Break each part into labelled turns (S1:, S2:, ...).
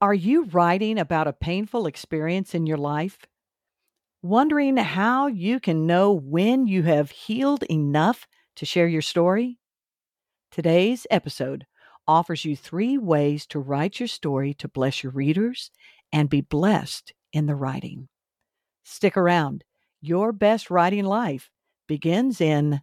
S1: Are you writing about a painful experience in your life? Wondering how you can know when you have healed enough to share your story? Today's episode offers you three ways to write your story to bless your readers and be blessed in the writing. Stick around. Your best writing life begins in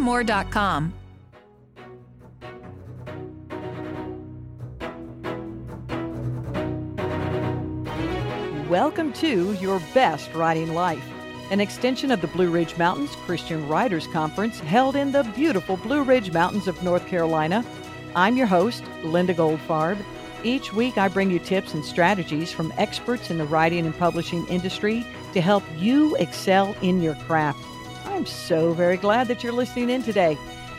S2: accessmore.com.
S1: Welcome to Your Best Writing Life, an extension of the Blue Ridge Mountains Christian Writers Conference held in the beautiful Blue Ridge Mountains of North Carolina. I'm your host, Linda Goldfarb. Each week, I bring you tips and strategies from experts in the writing and publishing industry to help you excel in your craft. I'm so very glad that you're listening in today.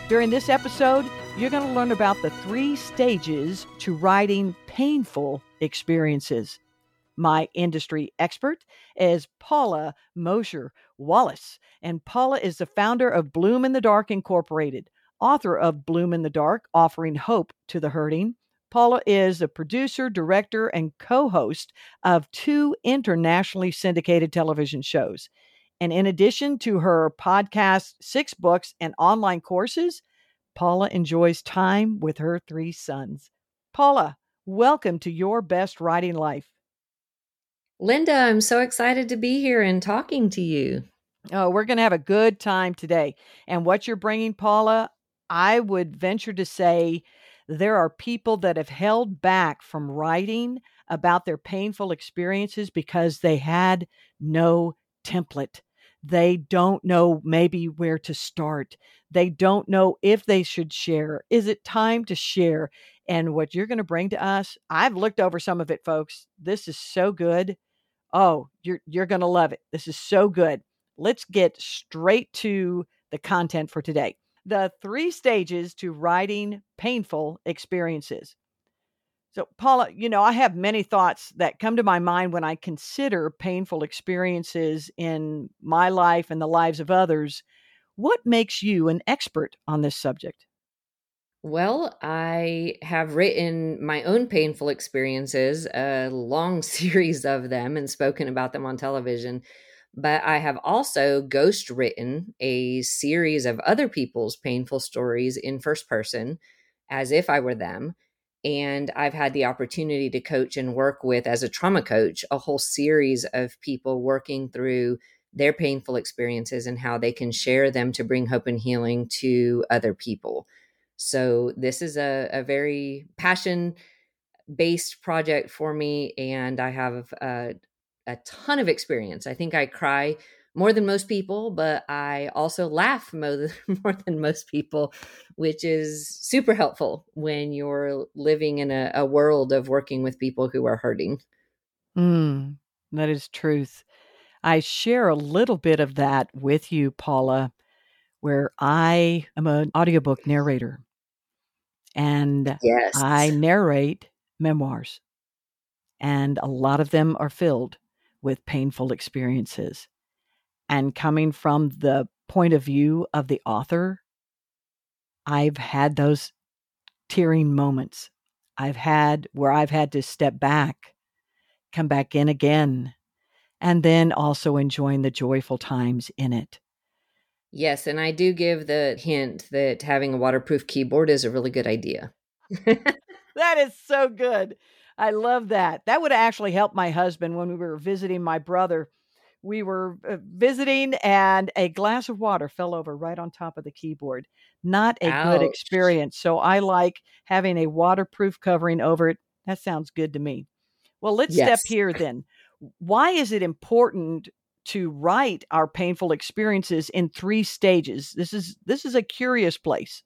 S1: During this episode, you're going to learn about the three stages to writing painful experiences. My industry expert is Paula Mosher Wallace, and Paula is the founder of Bloom in the Dark Incorporated, author of Bloom in the Dark, offering hope to the hurting. Paula is a producer, director, and co host of two internationally syndicated television shows. And in addition to her podcast, six books, and online courses, Paula enjoys time with her three sons. Paula, welcome to Your Best Writing Life.
S3: Linda, I'm so excited to be here and talking to you.
S1: Oh, we're going to have a good time today. And what you're bringing, Paula, I would venture to say there are people that have held back from writing about their painful experiences because they had no template. They don't know maybe where to start. They don't know if they should share. Is it time to share? And what you're going to bring to us, I've looked over some of it, folks. This is so good. Oh, you're you're going to love it. This is so good. Let's get straight to the content for today. The three stages to writing painful experiences. So, Paula, you know, I have many thoughts that come to my mind when I consider painful experiences in my life and the lives of others. What makes you an expert on this subject?
S3: Well, I have written my own painful experiences, a long series of them, and spoken about them on television. But I have also ghost written a series of other people's painful stories in first person as if I were them. And I've had the opportunity to coach and work with, as a trauma coach, a whole series of people working through their painful experiences and how they can share them to bring hope and healing to other people. So this is a, a very passion based project for me, and I have a, a ton of experience. I think I cry more than most people, but I also laugh more than, more than most people, which is super helpful when you're living in a, a world of working with people who are hurting.
S1: Mm, that is truth. I share a little bit of that with you, Paula, where I am an audiobook narrator and
S3: yes.
S1: I narrate memoirs. And a lot of them are filled with painful experiences. And coming from the point of view of the author, I've had those tearing moments. I've had where I've had to step back, come back in again, and then also enjoying the joyful times in it.
S3: Yes, and I do give the hint that having a waterproof keyboard is a really good idea.
S1: that is so good. I love that. That would actually help my husband when we were visiting my brother. We were uh, visiting and a glass of water fell over right on top of the keyboard. Not a
S3: Ouch.
S1: good experience. So I like having a waterproof covering over it. That sounds good to me. Well, let's
S3: Yes.
S1: step here then. Why is it important to write our painful experiences in three stages? This is this is a curious place.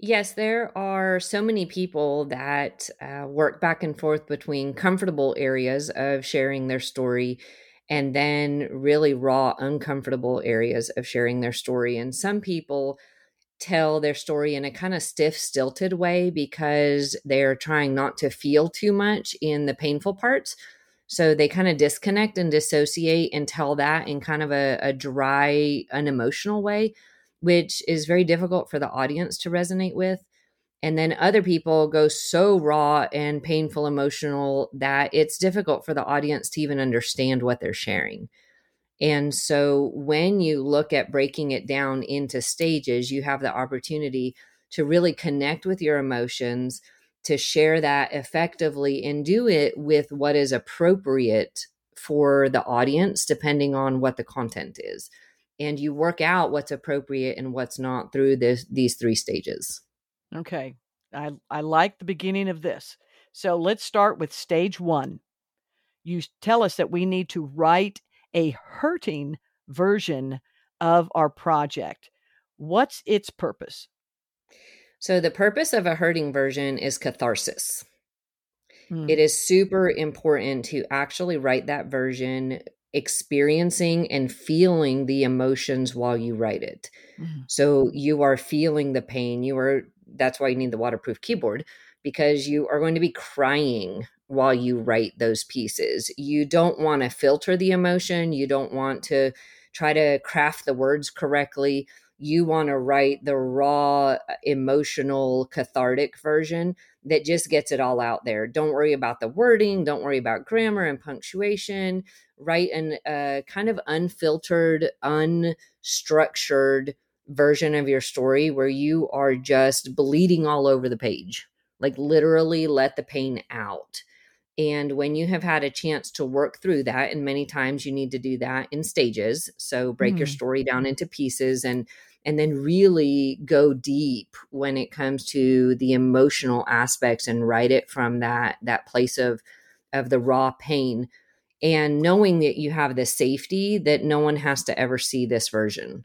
S3: Yes, there are so many people that uh, work back and forth between comfortable areas of sharing their story and then really raw, uncomfortable areas of sharing their story. And some people tell their story in a kind of stiff, stilted way because they're trying not to feel too much in the painful parts. So they kind of disconnect and dissociate and tell that in kind of a, a dry, unemotional way which is very difficult for the audience to resonate with. And then other people go so raw and painful, emotional that it's difficult for the audience to even understand what they're sharing. And so when you look at breaking it down into stages, you have the opportunity to really connect with your emotions, to share that effectively, and do it with what is appropriate for the audience, depending on what the content is and you work out what's appropriate and what's not through this these three stages.
S1: Okay. I I like the beginning of this. So let's start with stage 1. You tell us that we need to write a hurting version of our project. What's its purpose?
S3: So the purpose of a hurting version is catharsis. Mm. It is super important to actually write that version experiencing and feeling the emotions while you write it. Mm-hmm. So you are feeling the pain. You are that's why you need the waterproof keyboard because you are going to be crying while you write those pieces. You don't want to filter the emotion, you don't want to try to craft the words correctly. You want to write the raw emotional cathartic version that just gets it all out there. Don't worry about the wording, don't worry about grammar and punctuation. Write an uh, kind of unfiltered, unstructured version of your story where you are just bleeding all over the page. Like literally let the pain out. And when you have had a chance to work through that, and many times you need to do that in stages. So break mm. your story down into pieces and and then really go deep when it comes to the emotional aspects and write it from that that place of of the raw pain and knowing that you have the safety that no one has to ever see this version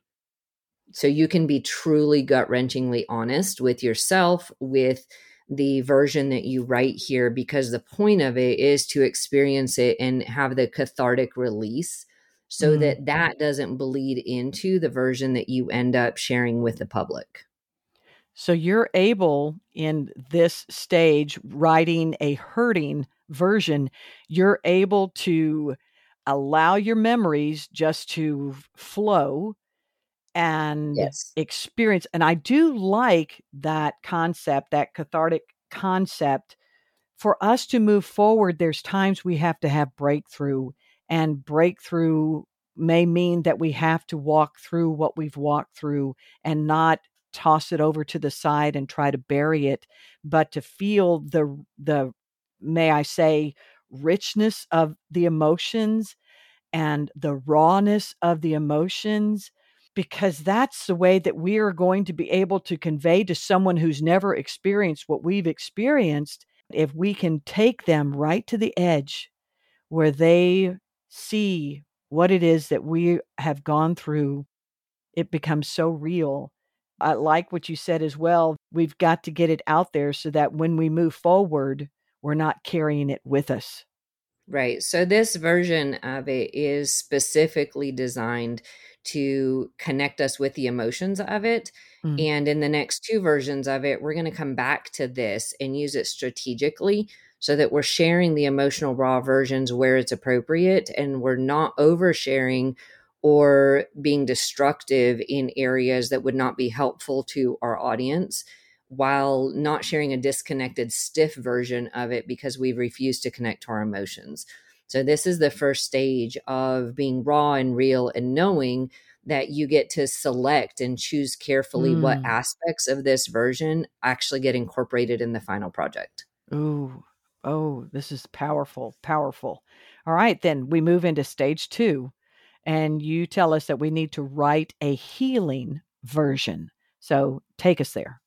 S3: so you can be truly gut wrenchingly honest with yourself with the version that you write here because the point of it is to experience it and have the cathartic release so mm. that that doesn't bleed into the version that you end up sharing with the public.
S1: So you're able in this stage writing a hurting version, you're able to allow your memories just to flow and yes. experience. And I do like that concept, that cathartic concept. For us to move forward, there's times we have to have breakthrough and breakthrough may mean that we have to walk through what we've walked through and not toss it over to the side and try to bury it but to feel the the may i say richness of the emotions and the rawness of the emotions because that's the way that we are going to be able to convey to someone who's never experienced what we've experienced if we can take them right to the edge where they see what it is that we have gone through, it becomes so real. I like what you said as well. We've got to get it out there so that when we move forward, we're not carrying it with us.
S3: Right. So, this version of it is specifically designed to connect us with the emotions of it. Mm. And in the next two versions of it, we're going to come back to this and use it strategically so that we're sharing the emotional raw versions where it's appropriate and we're not oversharing or being destructive in areas that would not be helpful to our audience while not sharing a disconnected stiff version of it because we've refused to connect to our emotions. So this is the first stage of being raw and real and knowing that you get to select and choose carefully mm. what aspects of this version actually get incorporated in the final project.
S1: Ooh, Oh, this is powerful, powerful. All right, then we move into stage two, and you tell us that we need to write a healing version. So take us there.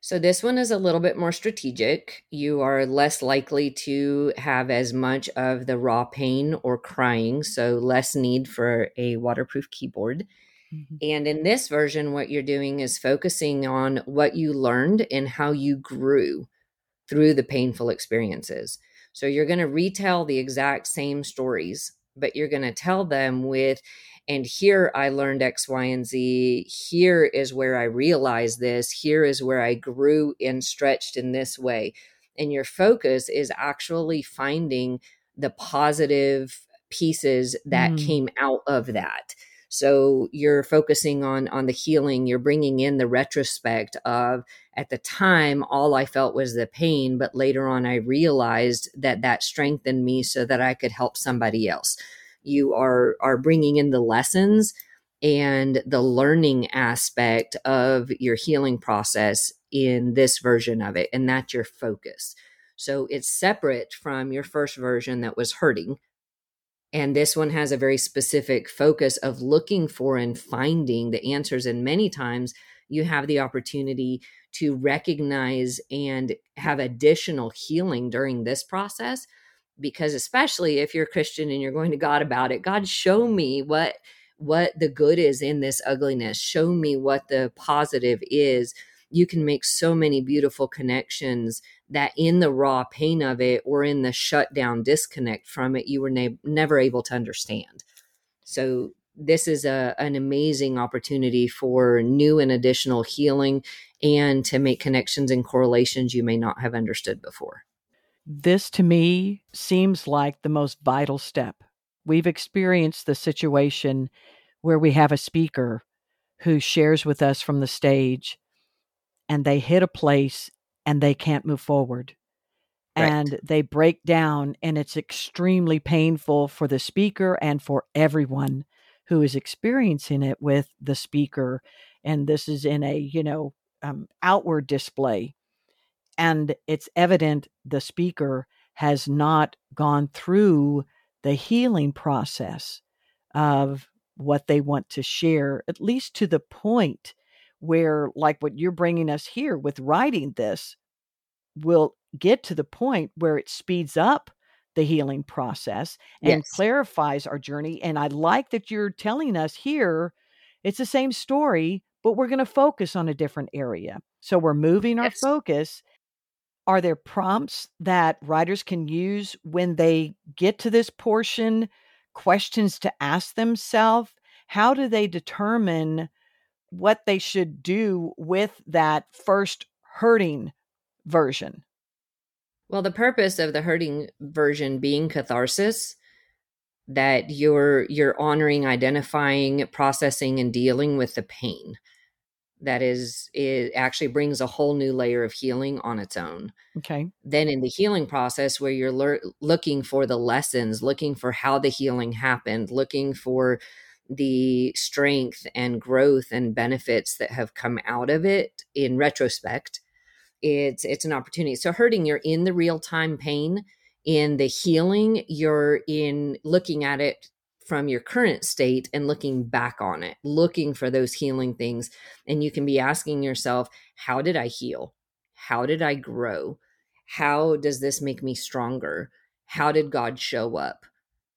S3: So, this one is a little bit more strategic. You are less likely to have as much of the raw pain or crying, so less need for a waterproof keyboard. Mm-hmm. And in this version, what you're doing is focusing on what you learned and how you grew through the painful experiences. So you're going to retell the exact same stories, but you're going to tell them with, and here I learned X, Y, and Z. Here is where I realized this. Here is where I grew and stretched in this way. And your focus is actually finding the positive pieces that mm. came out of that so you're focusing on on the healing you're bringing in the retrospect of at the time all i felt was the pain but later on i realized that that strengthened me so that i could help somebody else you are are bringing in the lessons and the learning aspect of your healing process in this version of it and that's your focus so it's separate from your first version that was hurting and this one has a very specific focus of looking for and finding the answers. And many times you have the opportunity to recognize and have additional healing during this process. Because especially if you're a Christian and you're going to God about it, God, show me what what the good is in this ugliness. Show me what the positive is. You can make so many beautiful connections that in the raw pain of it or in the shutdown disconnect from it, you were ne- never able to understand. So, this is a, an amazing opportunity for new and additional healing and to make connections and correlations you may not have understood before.
S1: This to me seems like the most vital step. We've experienced the situation where we have a speaker who shares with us from the stage and they hit a place and they can't move forward. Right. And they break down, and it's extremely painful for the speaker and for everyone who is experiencing it with the speaker. And this is in a, you know, um, outward display. And it's evident the speaker has not gone through the healing process of what they want to share, at least to the point where like what you're bringing us here with writing this will get to the point where it speeds up the healing process and yes. clarifies our journey and i like that you're telling us here it's the same story but we're going to focus on a different area so we're moving our focus are there prompts that writers can use when they get to this portion questions to ask themselves how do they determine what they should do with that first hurting version?
S3: Well, the purpose of the hurting version being catharsis that you're you're honoring identifying processing and dealing with the pain that is it actually brings a whole new layer of healing on its own.
S1: Okay.
S3: Then in the healing process where you're le- looking for the lessons looking for how the healing happened looking for the strength and growth and benefits that have come out of it in retrospect it's it's an opportunity. So hurting you're in the real time pain. In the healing you're in looking at it from your current state and looking back on it looking for those healing things and you can be asking yourself how did i heal how did i grow how does this make me stronger how did god show up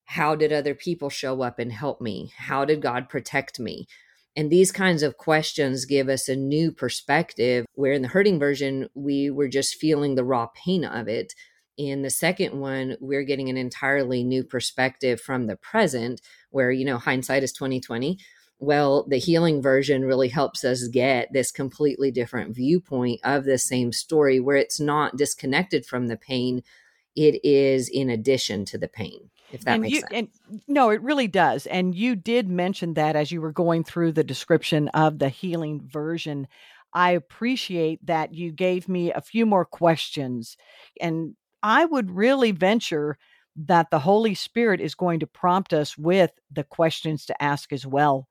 S3: how did other people show up and help me? How did God protect me? And these kinds of questions give us a new perspective. Where in the hurting version, we were just feeling the raw pain of it. In the second one, we're getting an entirely new perspective from the present, where, you know, hindsight is 2020. Well, the healing version really helps us get this completely different viewpoint of the same story where it's not disconnected from the pain, it is in addition to the pain if that
S1: and
S3: makes
S1: you,
S3: sense.
S1: And no, it really does. And you did mention that as you were going through the description of the healing version. I appreciate that you gave me a few more questions. And I would really venture that the Holy Spirit is going to prompt us with the questions to ask as well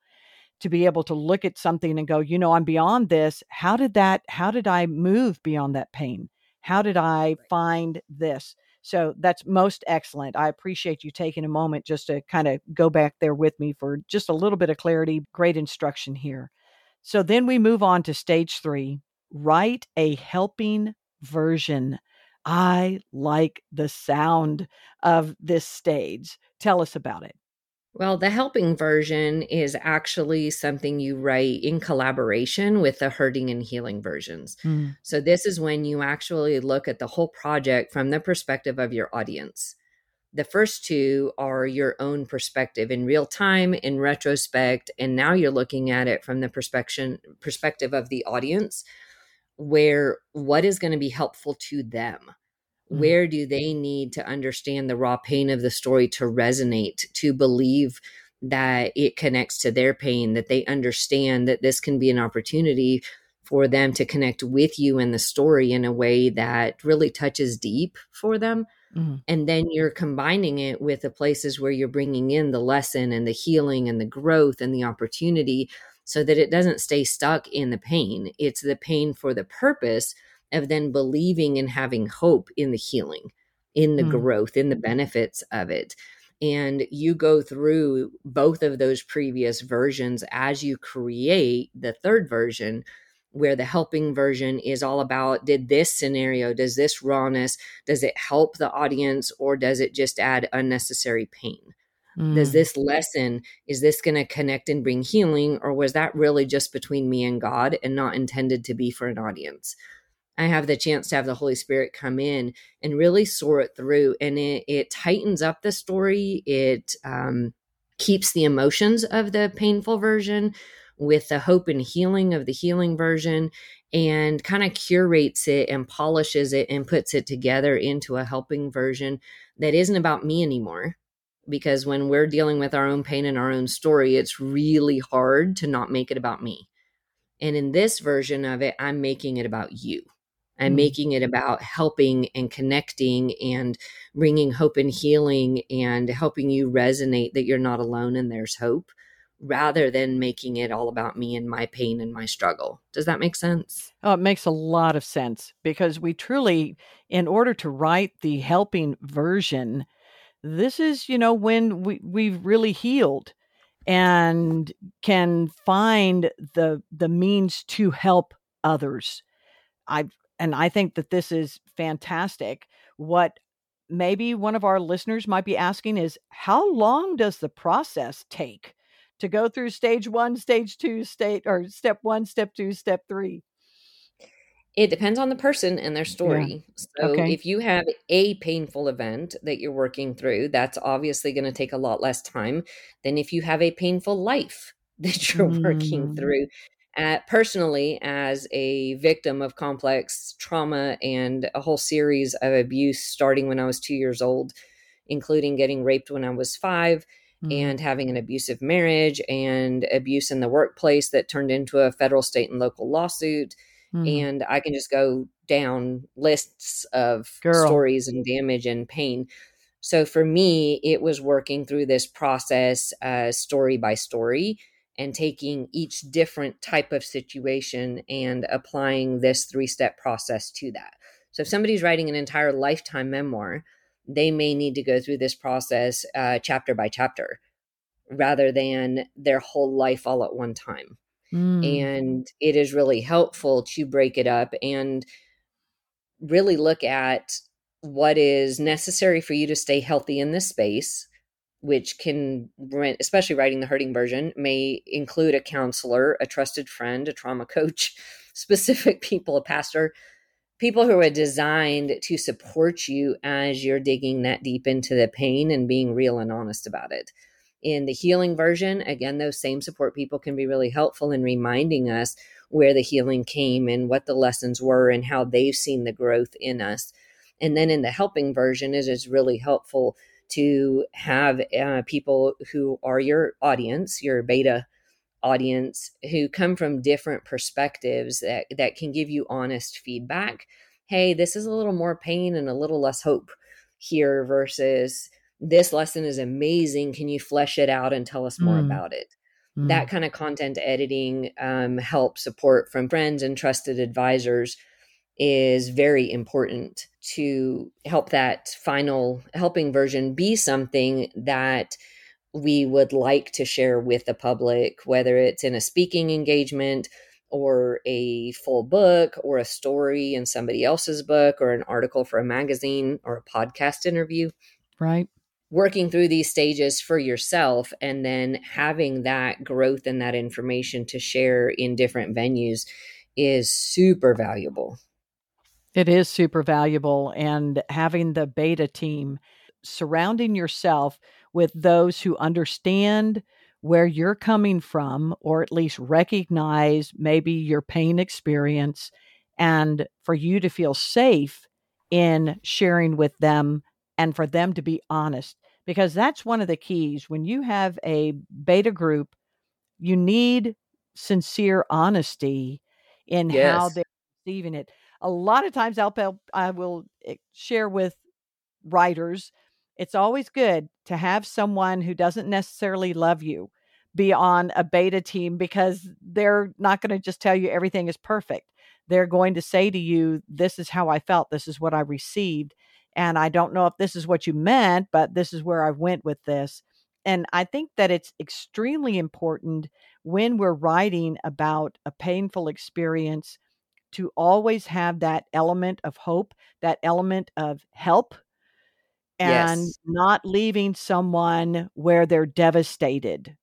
S1: to be able to look at something and go, you know, I'm beyond this. How did that, how did I move beyond that pain? How did I find this? So that's most excellent. I appreciate you taking a moment just to kind of go back there with me for just a little bit of clarity. Great instruction here. So then we move on to stage three write a helping version. I like the sound of this stage. Tell us about it.
S3: Well, the helping version is actually something you write in collaboration with the hurting and healing versions. Mm. So, this is when you actually look at the whole project from the perspective of your audience. The first two are your own perspective in real time, in retrospect, and now you're looking at it from the perspective perspective of the audience, where what is going to be helpful to them mm-hmm. where do they need to understand the raw pain of the story to resonate to believe that it connects to their pain that they understand that this can be an opportunity for them to connect with you in the story in a way that really touches deep for them mm-hmm. and then you're combining it with the places where you're bringing in the lesson and the healing and the growth and the opportunity so that it doesn't stay stuck in the pain it's the pain for the purpose of then believing and having hope in the healing, in the mm. growth, in the benefits of it. And you go through both of those previous versions as you create the third version, where the helping version is all about did this scenario, does this rawness, does it help the audience or does it just add unnecessary pain? Mm. Does this lesson, is this going to connect and bring healing, or was that really just between me and God and not intended to be for an audience? I have the chance to have the Holy Spirit come in and really sort it through. And it, it tightens up the story. It um, keeps the emotions of the painful version with the hope and healing of the healing version and kind of curates it and polishes it and puts it together into a helping version that isn't about me anymore. Because when we're dealing with our own pain and our own story, it's really hard to not make it about me. And in this version of it, I'm making it about you and mm-hmm. making it about helping and connecting and bringing hope and healing and helping you resonate that you're not alone and there's hope rather than making it all about me and my pain and my struggle. Does that make sense?
S1: Oh, it makes a lot of sense because we truly, in order to write the helping version, this is, you know, when we, we've really healed and can find the the means to help others. I've and I think that this is fantastic. What maybe one of our listeners might be asking is how long does the process take to go through stage one, stage two, state or step one, step two, step three?
S3: It depends on the person and their story. Yeah. So okay. if you have a painful event that you're working through, that's obviously going to take a lot less time than if you have a painful life that you're mm. working through at, personally as a victim of complex trauma and a whole series of abuse starting when I was two years old, including getting raped when I was 5 mm-hmm. and having an abusive marriage and abuse in the workplace that turned into a federal, state, and local lawsuit. Mm-hmm. And I can just go down lists of Girl. stories and damage and pain. So for me, it was working through this process, uh, story by story, and taking each different type of situation and applying this three step process to that. So, if somebody's writing an entire lifetime memoir, they may need to go through this process uh, chapter by chapter rather than their whole life all at one time. Mm. And it is really helpful to break it up and really look at what is necessary for you to stay healthy in this space which can especially writing the hurting version may include a counselor a trusted friend a trauma coach specific people a pastor people who are designed to support you as you're digging that deep into the pain and being real and honest about it. In the healing version again those same support people can be really helpful in reminding us where the healing came and what the lessons were and how they've seen the growth in us. And then in the helping version it is really helpful to have uh, people who are your audience, your beta audience, who come from different perspectives that, that can give you honest feedback. Hey, this is a little more pain and a little less hope here versus this lesson is amazing. Can you flesh it out and tell us more mm. about it? Mm. That kind of content editing um, help support from friends and trusted advisors is very important to help that final helping version be something that we would like to share with the public, whether it's in a speaking engagement or a full book or a story in somebody else's book or an article for a magazine or a podcast interview.
S1: Right.
S3: working through these stages for yourself and then having that growth and that information to share in different venues is super valuable.
S1: It is super valuable. And having the beta team, surrounding yourself with those who understand where you're coming from, or at least recognize maybe your pain experience, and for you to feel safe in sharing with them and for them to be honest because that's one of the keys when you have a beta group you need sincere honesty in yes. how they're receiving it a lot of times I'll, I will eh, share with writers it's always good to have someone who doesn't necessarily love you be on a beta team because they're not going to just tell you everything is perfect they're going to say to you this is how i felt this is what i received and I don't know if this is what you meant, but this is where I went with this. And I think that it's extremely important when we're writing about a painful experience to always have that element of hope, that element of help, and yes. not leaving someone where they're devastated.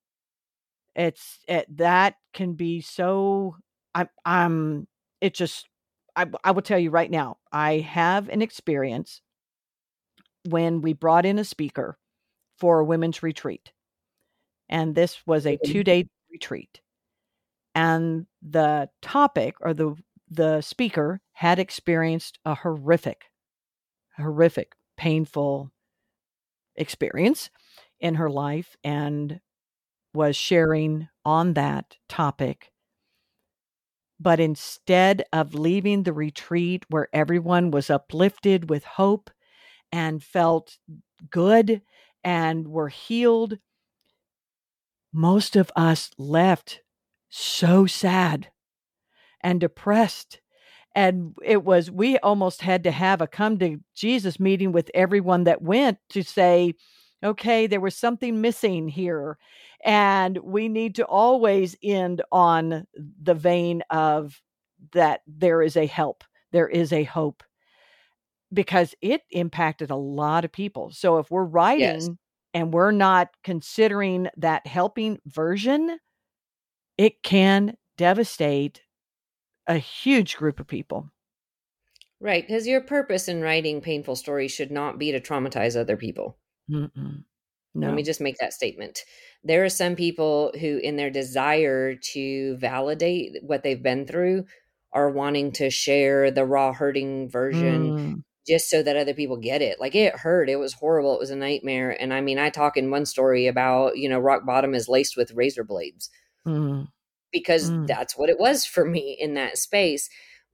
S1: It's it, that can be so. I, I'm. It just. I, I will tell you right now. I have an experience when we brought in a speaker for a women's retreat. And this was a two day retreat. And the topic or the the speaker had experienced a horrific, horrific, painful experience in her life and was sharing on that topic. But instead of leaving the retreat where everyone was uplifted with hope and felt good and were healed, most of us left so sad and depressed. And it was, we almost had to have a come to Jesus meeting with everyone that went to say, okay, there was something missing here. And we need to always end on the vein of that there is a help, there is a hope because it impacted a lot of people. So if we're writing yes. and we're not considering that helping version, it can devastate a huge group of people.
S3: Right, because your purpose in writing painful stories should not be to traumatize other people. Mm-mm. No. Let me just make that statement. There are some people who, in their desire to validate what they've been through, are wanting to share the raw hurting version mm just so that other people get it. Like it hurt. It was horrible. It was a nightmare. And I mean, I talk in one story about, you know, rock bottom is laced with razor blades mm. Because mm. that's what it was for me in that space.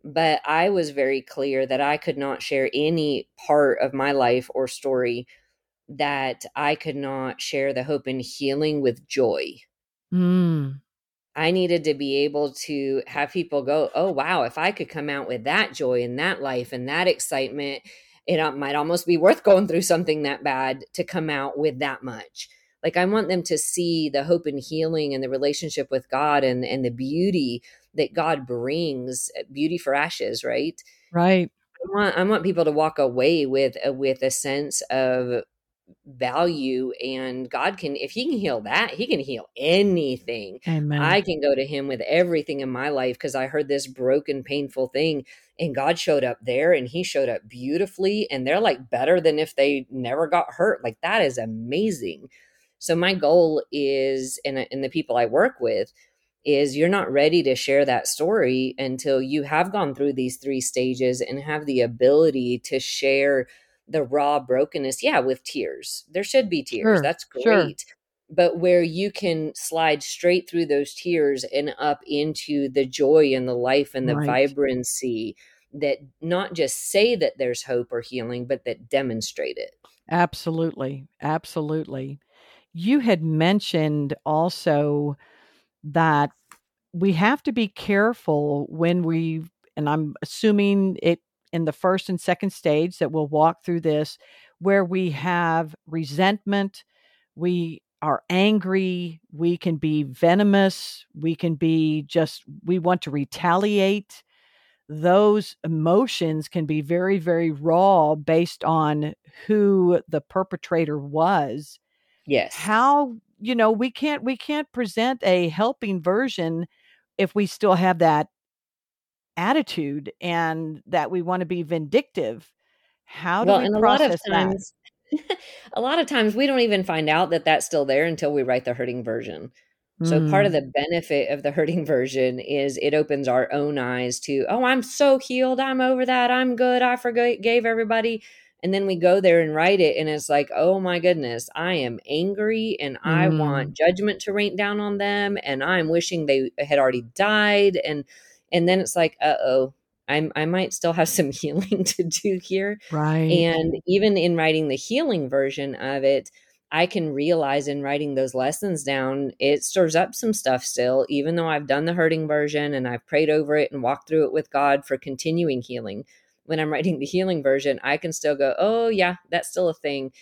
S3: But I was very clear that I could not share any part of my life or story that I could not share the hope and healing with joy. Mm. I needed to be able to have people go, oh, wow, if I could come out with that joy and that life and that excitement, it uh, might almost be worth going through something that bad to come out with that much. Like I want them to see the hope and healing and the relationship with God and, and the beauty that God brings, uh, beauty for ashes, right?
S1: Right.
S3: I want, I want people to walk away with a, with a sense of value and God can if he can heal that, he can heal anything. Amen. I can go to him with everything in my life because I heard this broken painful thing and God showed up there and he showed up beautifully and they're like better than if they never got hurt. Like that is amazing. So my goal is and and the people I work with is you're not ready to share that story until you have gone through these three stages and have the ability to share the raw brokenness, yeah, with tears. There should be tears. Sure, That's great. Sure. But where you can slide straight through those tears and up into the joy and the life and the right. vibrancy that not just say that there's hope or healing, but that demonstrate it.
S1: Absolutely. Absolutely. You had mentioned also that we have to be careful when we, and I'm assuming it in the first and second stage that we'll walk through this, where we have resentment, we are angry, we can be venomous, we can be just, we want to retaliate. those emotions can be very, very raw based on who the perpetrator was.
S3: Yes.
S1: How, you know, we can't we can't present a helping version if we still have that attitude and that we want to be vindictive. How do
S3: well,
S1: we
S3: and a lot of times a lot of times we don't even find out that that's still there until we write the hurting version. So part of
S1: Mm.
S3: the benefit of the hurting version is it opens our own eyes to, oh, I'm so healed. I'm over that. I'm good. I forgave everybody. And then we go there and write it, and it's like, oh my goodness, I am angry and I
S1: Mm.
S3: want judgment to rain down on them, and I'm wishing they had already died. And and then it's like, uh oh, I'm I might still have some healing to do here.
S1: Right.
S3: And even in writing the healing version of it, I can realize in writing those lessons down, it stirs up some stuff still, even though I've done the hurting version and I've prayed over it and walked through it with God for continuing healing. When I'm writing the healing version, I can still go, oh, yeah, that's still a thing,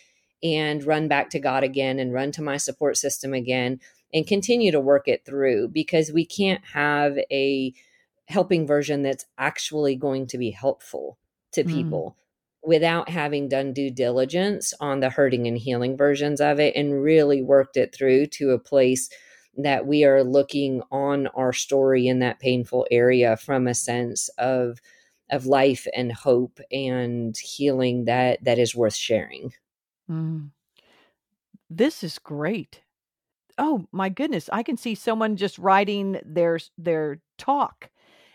S3: and run back to God again and run to my support system again and continue to work it through because we can't have a helping version that's actually going to be helpful to
S1: Mm.
S3: people without having done due diligence on the hurting and healing versions of it and really worked it through to a place that we are looking on our story in that painful area from a sense of of life and hope and healing that that is worth sharing.
S1: Mm. This is great. Oh my goodness, I can see someone just writing their their talk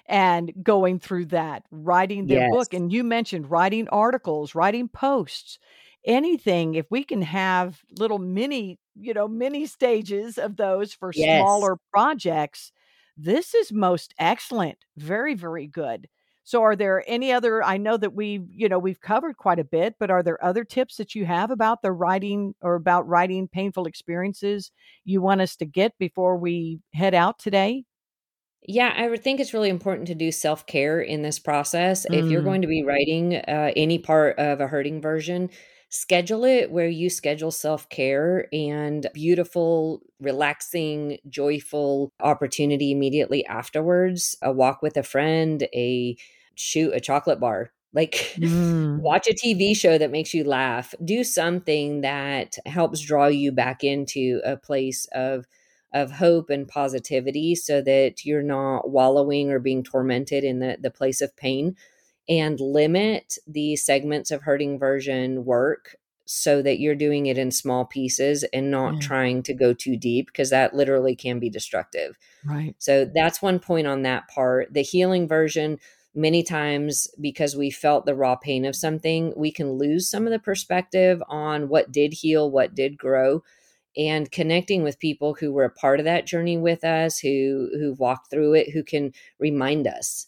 S1: and going through that, writing their book. And you mentioned writing articles, writing posts, anything. If we can have little mini, you know, mini stages of those for
S3: Yes.
S1: smaller projects, this is most excellent. Very, very good. So are there any other I know that we've, you know, we've covered quite a bit, but are there other tips that you have about the writing or about writing painful experiences you want us to get before we head out today?
S3: Yeah, I would think it's really important to do self care in this process. If you're
S1: Mm.
S3: going to be writing uh, any part of a hurting version, schedule it where you schedule self care and beautiful, relaxing, joyful opportunity immediately afterwards. A walk with a friend, a shoot a chocolate bar. Like,
S1: Mm.
S3: watch a TV show that makes you laugh. Do something that helps draw you back into a place of of hope and positivity so that you're not wallowing or being tormented in the, the place of pain and limit the segments of hurting version work so that you're doing it in small pieces and not trying to go too deep because that literally can be destructive.
S1: Right.
S3: So that's one point on that part. The healing version, many times because we felt the raw pain of something, we can lose some of the perspective on what did heal, what did grow and connecting with people who were a part of that journey with us who who walked through it who can remind us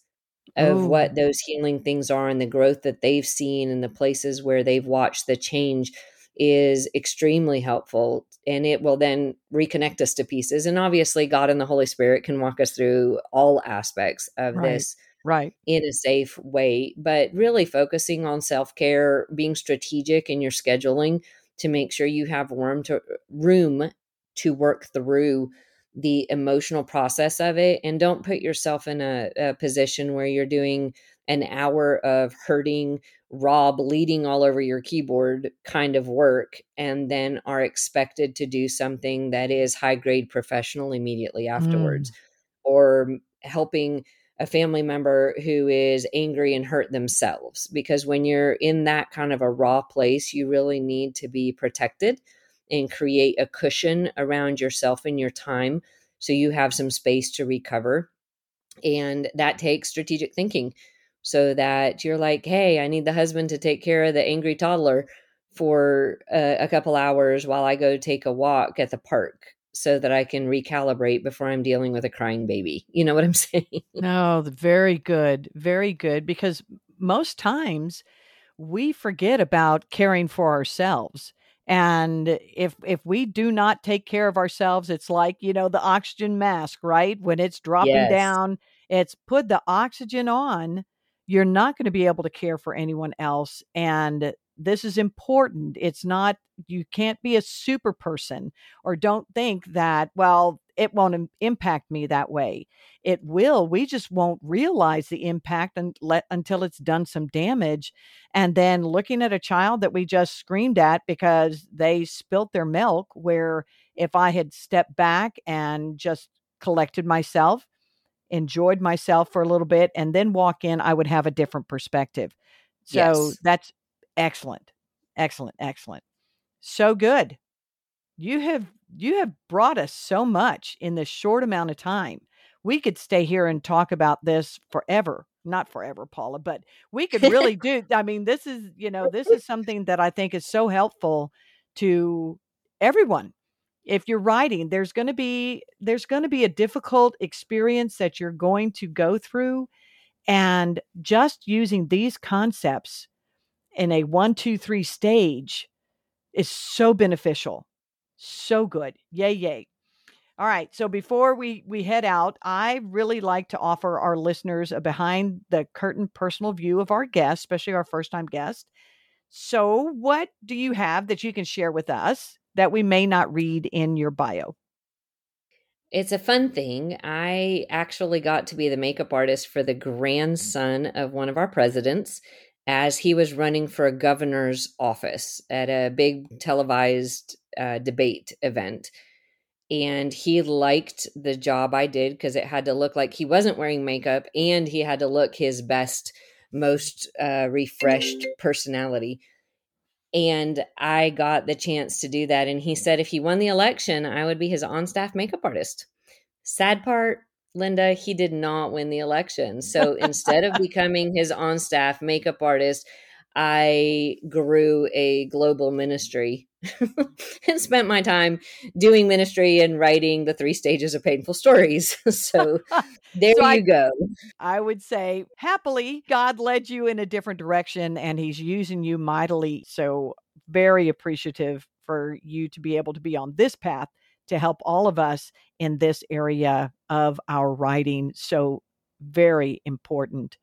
S3: of
S1: Oh.
S3: what those healing things are and the growth that they've seen and the places where they've watched the change is extremely helpful and it will then reconnect us to pieces and obviously God and the Holy Spirit can walk us through all aspects of
S1: Right.
S3: this
S1: Right.
S3: in a safe way, but really focusing on self care, being strategic in your scheduling to make sure you have room to room to work through the emotional process of it, and don't put yourself in a, a position where you're doing an hour of hurting, raw, bleeding all over your keyboard kind of work, and then are expected to do something that is high grade professional immediately afterwards
S1: Mm.
S3: or helping a family member who is angry and hurt themselves because when you're in that kind of a raw place you really need to be protected and create a cushion around yourself and your time so you have some space to recover. And that takes strategic thinking so that you're like hey i need the husband to take care of the angry toddler for a, a couple hours while i go take a walk at the park so that i can recalibrate before i'm dealing with a crying baby you know what i'm saying
S1: No, very good. Very good. Because most times we forget about caring for ourselves. And if if we do not take care of ourselves, it's like, you know, the oxygen mask, right? When it's dropping
S3: yes
S1: down, it's put the oxygen on. You're not going to be able to care for anyone else. And this is important. It's not, you can't be a super person or don't think that, well, it won't impact me that way. It will. We just won't realize the impact and let, until it's done some damage. And then looking at a child that we just screamed at because they spilt their milk, where if I had stepped back and just collected myself, enjoyed myself for a little bit, and then walk in, I would have a different perspective. So yes. that's excellent. Excellent. Excellent. So good. You have you have brought us so much in this short amount of time. We could stay here and talk about this forever. Not forever, Paula, but we could really do. I mean, this is, you know, this is something that I think is so helpful to everyone. If you're writing, there's going to be there's going to be a difficult experience that you're going to go through and just using these concepts in a one, two, three stage is so beneficial so good. Yay, yay. All right. So before we we head out, I really like to offer our listeners a behind the curtain personal view of our guests, especially our first time guest. So, what do you have that you can share with us that we may not read in your bio?
S3: It's a fun thing. I actually got to be the makeup artist for the grandson of one of our presidents as he was running for a governor's office at a big televised uh, debate event. And he liked the job I did because it had to look like he wasn't wearing makeup and he had to look his best, most uh, refreshed personality. And I got the chance to do that. And he said if he won the election, I would be his on staff makeup artist. Sad part, Linda, he did not win the election. So instead of becoming his on staff makeup artist, I grew a global ministry and spent my time doing ministry and writing the three stages of painful stories. so there so you I, go.
S1: I would say happily, God led you in a different direction and he's using you mightily. So very appreciative for you to be able to be on this path to help all of us in this area of our writing. So, very important.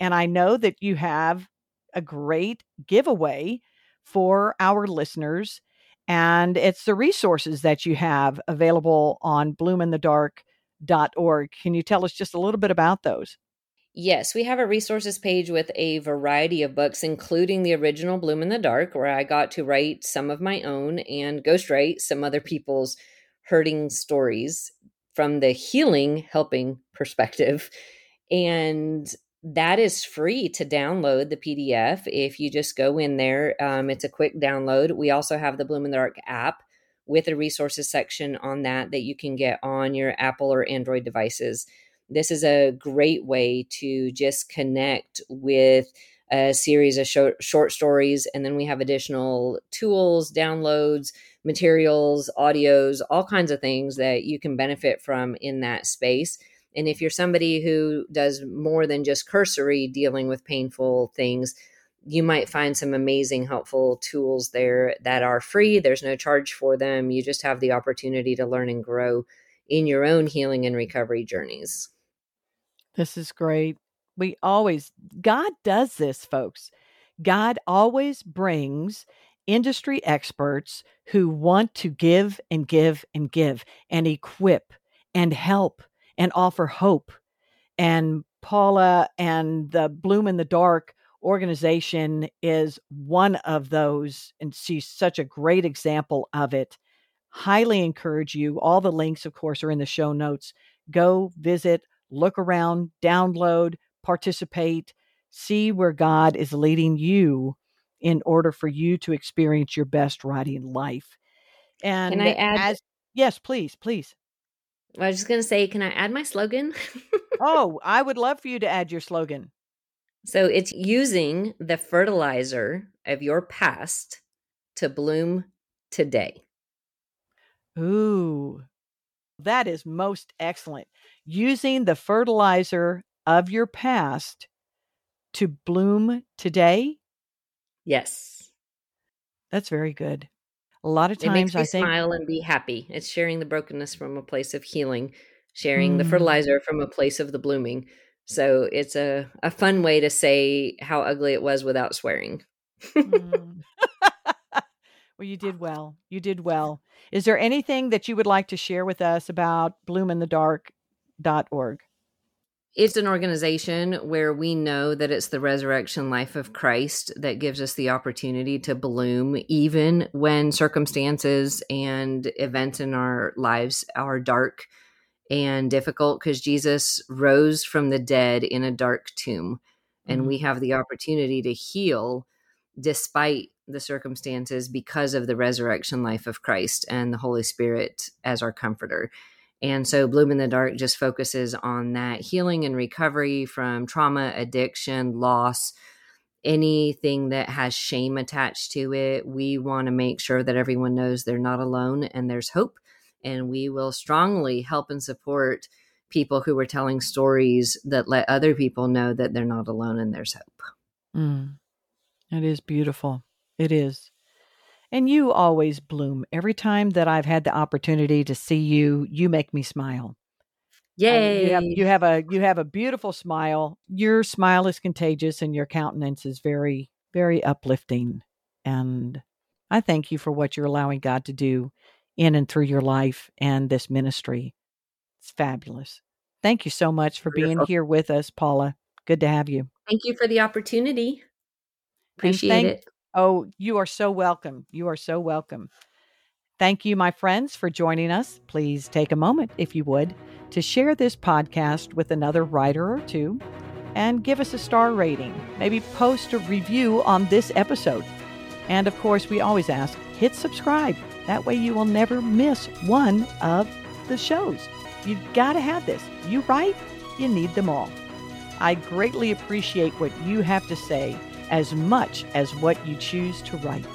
S1: And I know that you have a great giveaway for our listeners. And it's the resources that you have available on bloominthedark.org. Can you tell us just a little bit about those?
S3: Yes, we have a resources page with a variety of books, including the original Bloom in the Dark, where I got to write some of my own and ghostwrite some other people's hurting stories from the healing helping perspective. And that is free to download the PDF if you just go in there. Um, it's a quick download. We also have the Bloom in the Dark app with a resources section on that that you can get on your Apple or Android devices. This is a great way to just connect with a series of short, short stories. And then we have additional tools, downloads, materials, audios, all kinds of things that you can benefit from in that space. And if you're somebody who does more than just cursory dealing with painful things, you might find some amazing, helpful tools there that are free. There's no charge for them. You just have the opportunity to learn and grow in your own healing and recovery journeys.
S1: This is great. We always, God does this, folks. God always brings industry experts who want to give and give and give and equip and help and offer hope. And Paula and the Bloom in the Dark organization is one of those, and she's such a great example of it. Highly encourage you. All the links, of course, are in the show notes. Go visit, look around, download, participate, see where God is leading you in order for you to experience your best writing life. And
S3: can I add? As,
S1: yes, please, please.
S3: I was just going to say, can I add my slogan?
S1: oh, I would love for you to add your slogan.
S3: So it's using the fertilizer of your past to bloom today.
S1: Ooh, that is most excellent. Using the fertilizer of your past to bloom today.
S3: Yes.
S1: That's very good. A lot of times
S3: I
S1: think
S3: smile and be happy. It's sharing the brokenness from a place of healing, sharing mm. the fertilizer from a place of the blooming. So it's a, a fun way to say how ugly it was without swearing.
S1: mm. Well, you did well. You did well. Is there anything that you would like to share with us about bloominthedark.org?
S3: It's an organization where we know that it's the resurrection life of Christ that gives us the opportunity to bloom, even when circumstances and events in our lives are dark and difficult, because Jesus rose from the dead in a dark tomb. And mm-hmm. we have the opportunity to heal despite the circumstances because of the resurrection life of Christ and the Holy Spirit as our comforter. And so Bloom in the Dark just focuses on that healing and recovery from trauma, addiction, loss, anything that has shame attached to it. We want to make sure that everyone knows they're not alone and there's hope. And we will strongly help and support people who are telling stories that let other people know that they're not alone and there's hope.
S1: Mm. It is beautiful. It is. And you always bloom. Every time that I've had the opportunity to see you, you make me smile.
S3: Yay.
S1: you, have, you have a you have a beautiful smile. Your smile is contagious and your countenance is very very uplifting. And I thank you for what you're allowing God to do in and through your life and this ministry. It's fabulous. Thank you so much for being here with us, Paula. Good to have you.
S3: Thank you for the opportunity. Appreciate thank, it.
S1: Oh, you are so welcome. You are so welcome. Thank you, my friends, for joining us. Please take a moment, if you would, to share this podcast with another writer or two and give us a star rating. Maybe post a review on this episode. And of course, we always ask hit subscribe. That way, you will never miss one of the shows. You've got to have this. You write, you need them all. I greatly appreciate what you have to say as much as what you choose to write.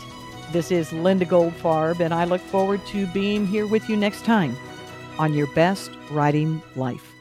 S1: This is Linda Goldfarb, and I look forward to being here with you next time on Your Best Writing Life.